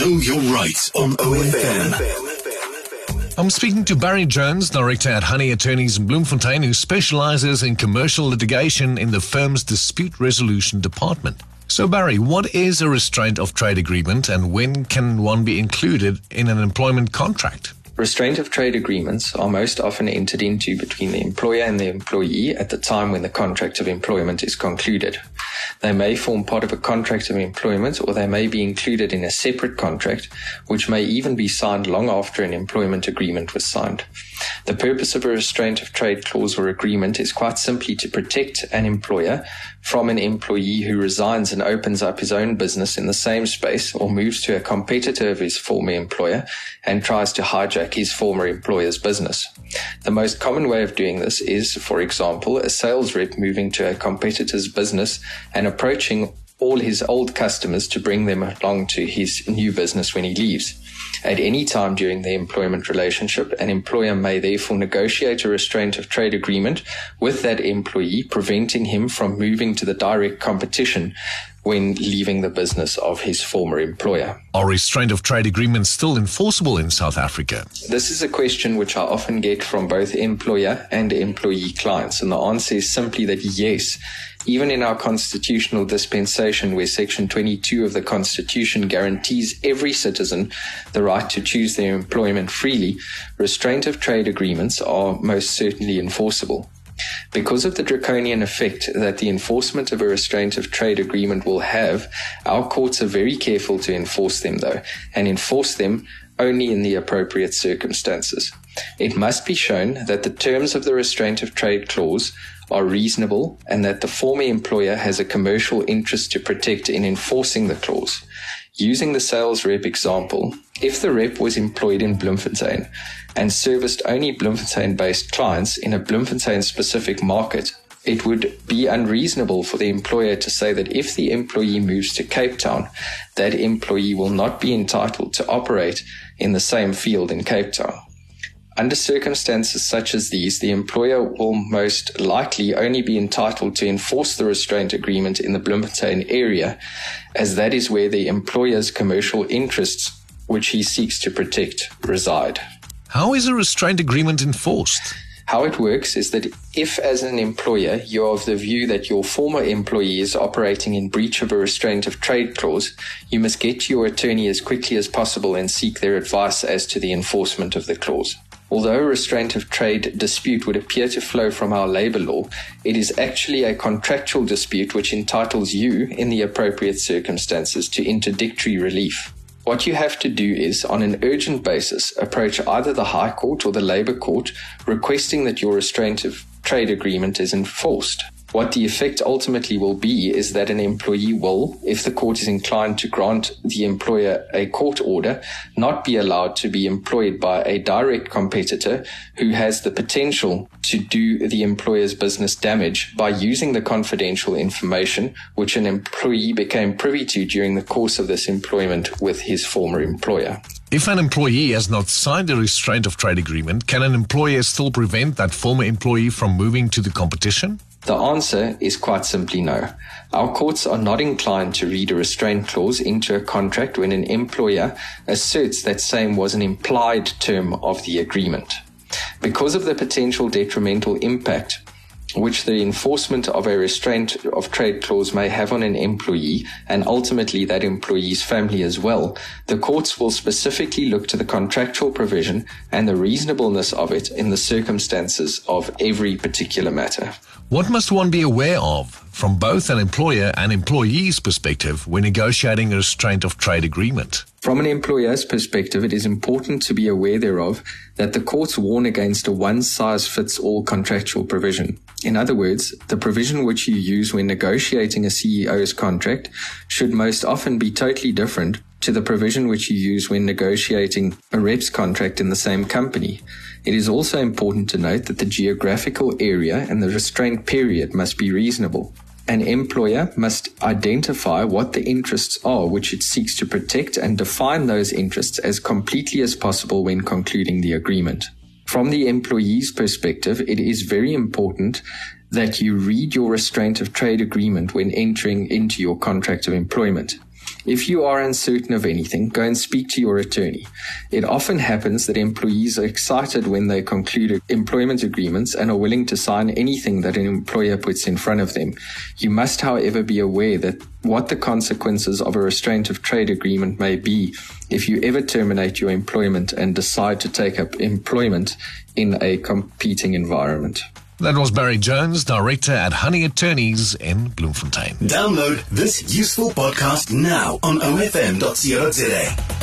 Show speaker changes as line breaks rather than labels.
Know your rights on OFM.
I'm speaking to Barry Jones, Director at Honey Attorneys in Bloemfontein, who specializes in commercial litigation in the firm's dispute resolution department. So, Barry, what is a restraint of trade agreement and when can one be included in an employment contract?
Restraint of trade agreements are most often entered into between the employer and the employee at the time when the contract of employment is concluded. They may form part of a contract of employment or they may be included in a separate contract, which may even be signed long after an employment agreement was signed. The purpose of a restraint of trade clause or agreement is quite simply to protect an employer from an employee who resigns and opens up his own business in the same space or moves to a competitor of his former employer and tries to hijack his former employer's business. The most common way of doing this is, for example, a sales rep moving to a competitor's business and approaching all his old customers to bring them along to his new business when he leaves. At any time during the employment relationship, an employer may therefore negotiate a restraint of trade agreement with that employee, preventing him from moving to the direct competition when leaving the business of his former employer.
Are restraint of trade agreements still enforceable in South Africa?
This is a question which I often get from both employer and employee clients, and the answer is simply that yes, even in our constitutional dispensation, where Section 22 of the Constitution guarantees every citizen the right to choose their employment freely, restraint of trade agreements are most certainly enforceable. Because of the draconian effect that the enforcement of a restraint of trade agreement will have, our courts are very careful to enforce them, though, and enforce them only in the appropriate circumstances. It must be shown that the terms of the restraint of trade clause are reasonable and that the former employer has a commercial interest to protect in enforcing the clause. Using the sales rep example, if the rep was employed in Bloemfontein and serviced only Bloemfontein based clients in a Bloemfontein specific market, it would be unreasonable for the employer to say that if the employee moves to Cape Town, that employee will not be entitled to operate in the same field in Cape Town. Under circumstances such as these, the employer will most likely only be entitled to enforce the restraint agreement in the Bloemfontein area, as that is where the employer's commercial interests, which he seeks to protect, reside.
How is a restraint agreement enforced?
How it works is that if, as an employer, you're of the view that your former employee is operating in breach of a restraint of trade clause, you must get to your attorney as quickly as possible and seek their advice as to the enforcement of the clause. Although restraint of trade dispute would appear to flow from our labor law, it is actually a contractual dispute which entitles you, in the appropriate circumstances, to interdictory relief. What you have to do is, on an urgent basis, approach either the High Court or the Labour Court requesting that your restraint of trade agreement is enforced. What the effect ultimately will be is that an employee will, if the court is inclined to grant the employer a court order, not be allowed to be employed by a direct competitor who has the potential to do the employer's business damage by using the confidential information which an employee became privy to during the course of this employment with his former employer.
If an employee has not signed a restraint of trade agreement, can an employer still prevent that former employee from moving to the competition?
The answer is quite simply no. Our courts are not inclined to read a restraint clause into a contract when an employer asserts that same was an implied term of the agreement. Because of the potential detrimental impact which the enforcement of a restraint of trade clause may have on an employee and ultimately that employee's family as well, the courts will specifically look to the contractual provision and the reasonableness of it in the circumstances of every particular matter.
What must one be aware of from both an employer and employee's perspective when negotiating a restraint of trade agreement?
From an employer's perspective, it is important to be aware thereof that the courts warn against a one size fits all contractual provision. In other words, the provision which you use when negotiating a CEO's contract should most often be totally different to the provision which you use when negotiating a rep's contract in the same company. It is also important to note that the geographical area and the restraint period must be reasonable. An employer must identify what the interests are which it seeks to protect and define those interests as completely as possible when concluding the agreement. From the employee's perspective, it is very important that you read your restraint of trade agreement when entering into your contract of employment. If you are uncertain of anything, go and speak to your attorney. It often happens that employees are excited when they conclude employment agreements and are willing to sign anything that an employer puts in front of them. You must, however, be aware that what the consequences of a restraint of trade agreement may be if you ever terminate your employment and decide to take up employment in a competing environment.
That was Barry Jones, Director at Honey Attorneys in Bloemfontein.
Download this useful podcast now on ofm.co.za.